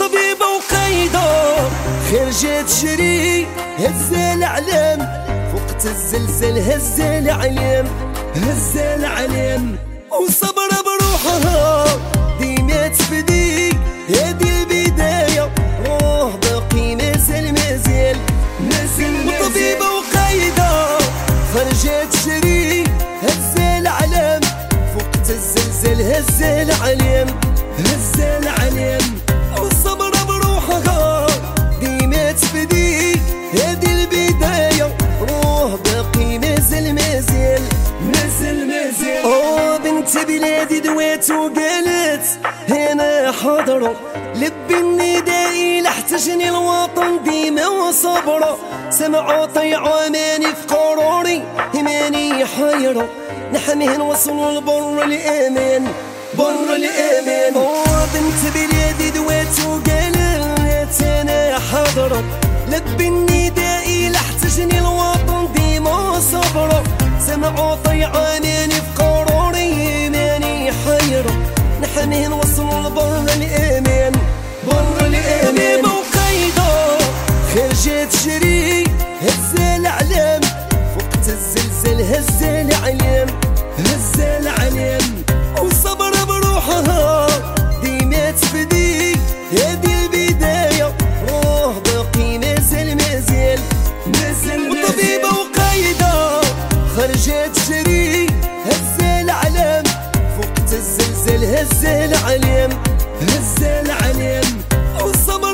طبيبة خير جات جري هز العلم فوقت الزلزال هز العلم هز العلم وصبر بروحها. هز العلم هز العلم والصبر بروحها ديما تفدي هذه البداية روح باقي مازال مازال مازال مازال أوه بنت بلادي دوات وقالت هنا حاضرة لبي النداء لحتجني الوطن ديما وصبرة. سمعوا طيعوا نحميه نوصلوا لبر الأمان بر الأمان اوه بنت بلادي دوات وقالت أنا حاضرة لبي النداء لحتجني الوطن ديما صبرة. سمعوا طيعانين في قروري ماني حيرة نحميه نوصلوا لبر الأمان بر الأمان وقايدة خرجت جري هز العلم فوقت الزلزال هز العلم هز العلم وصبر بروحها. ديما تفدي هذه البداية. روح باقي مازال مازال مازال وطبيبة وقايدة خرجت جري هز العلم فوقت الزلزال هز العلم هز العلم وصبر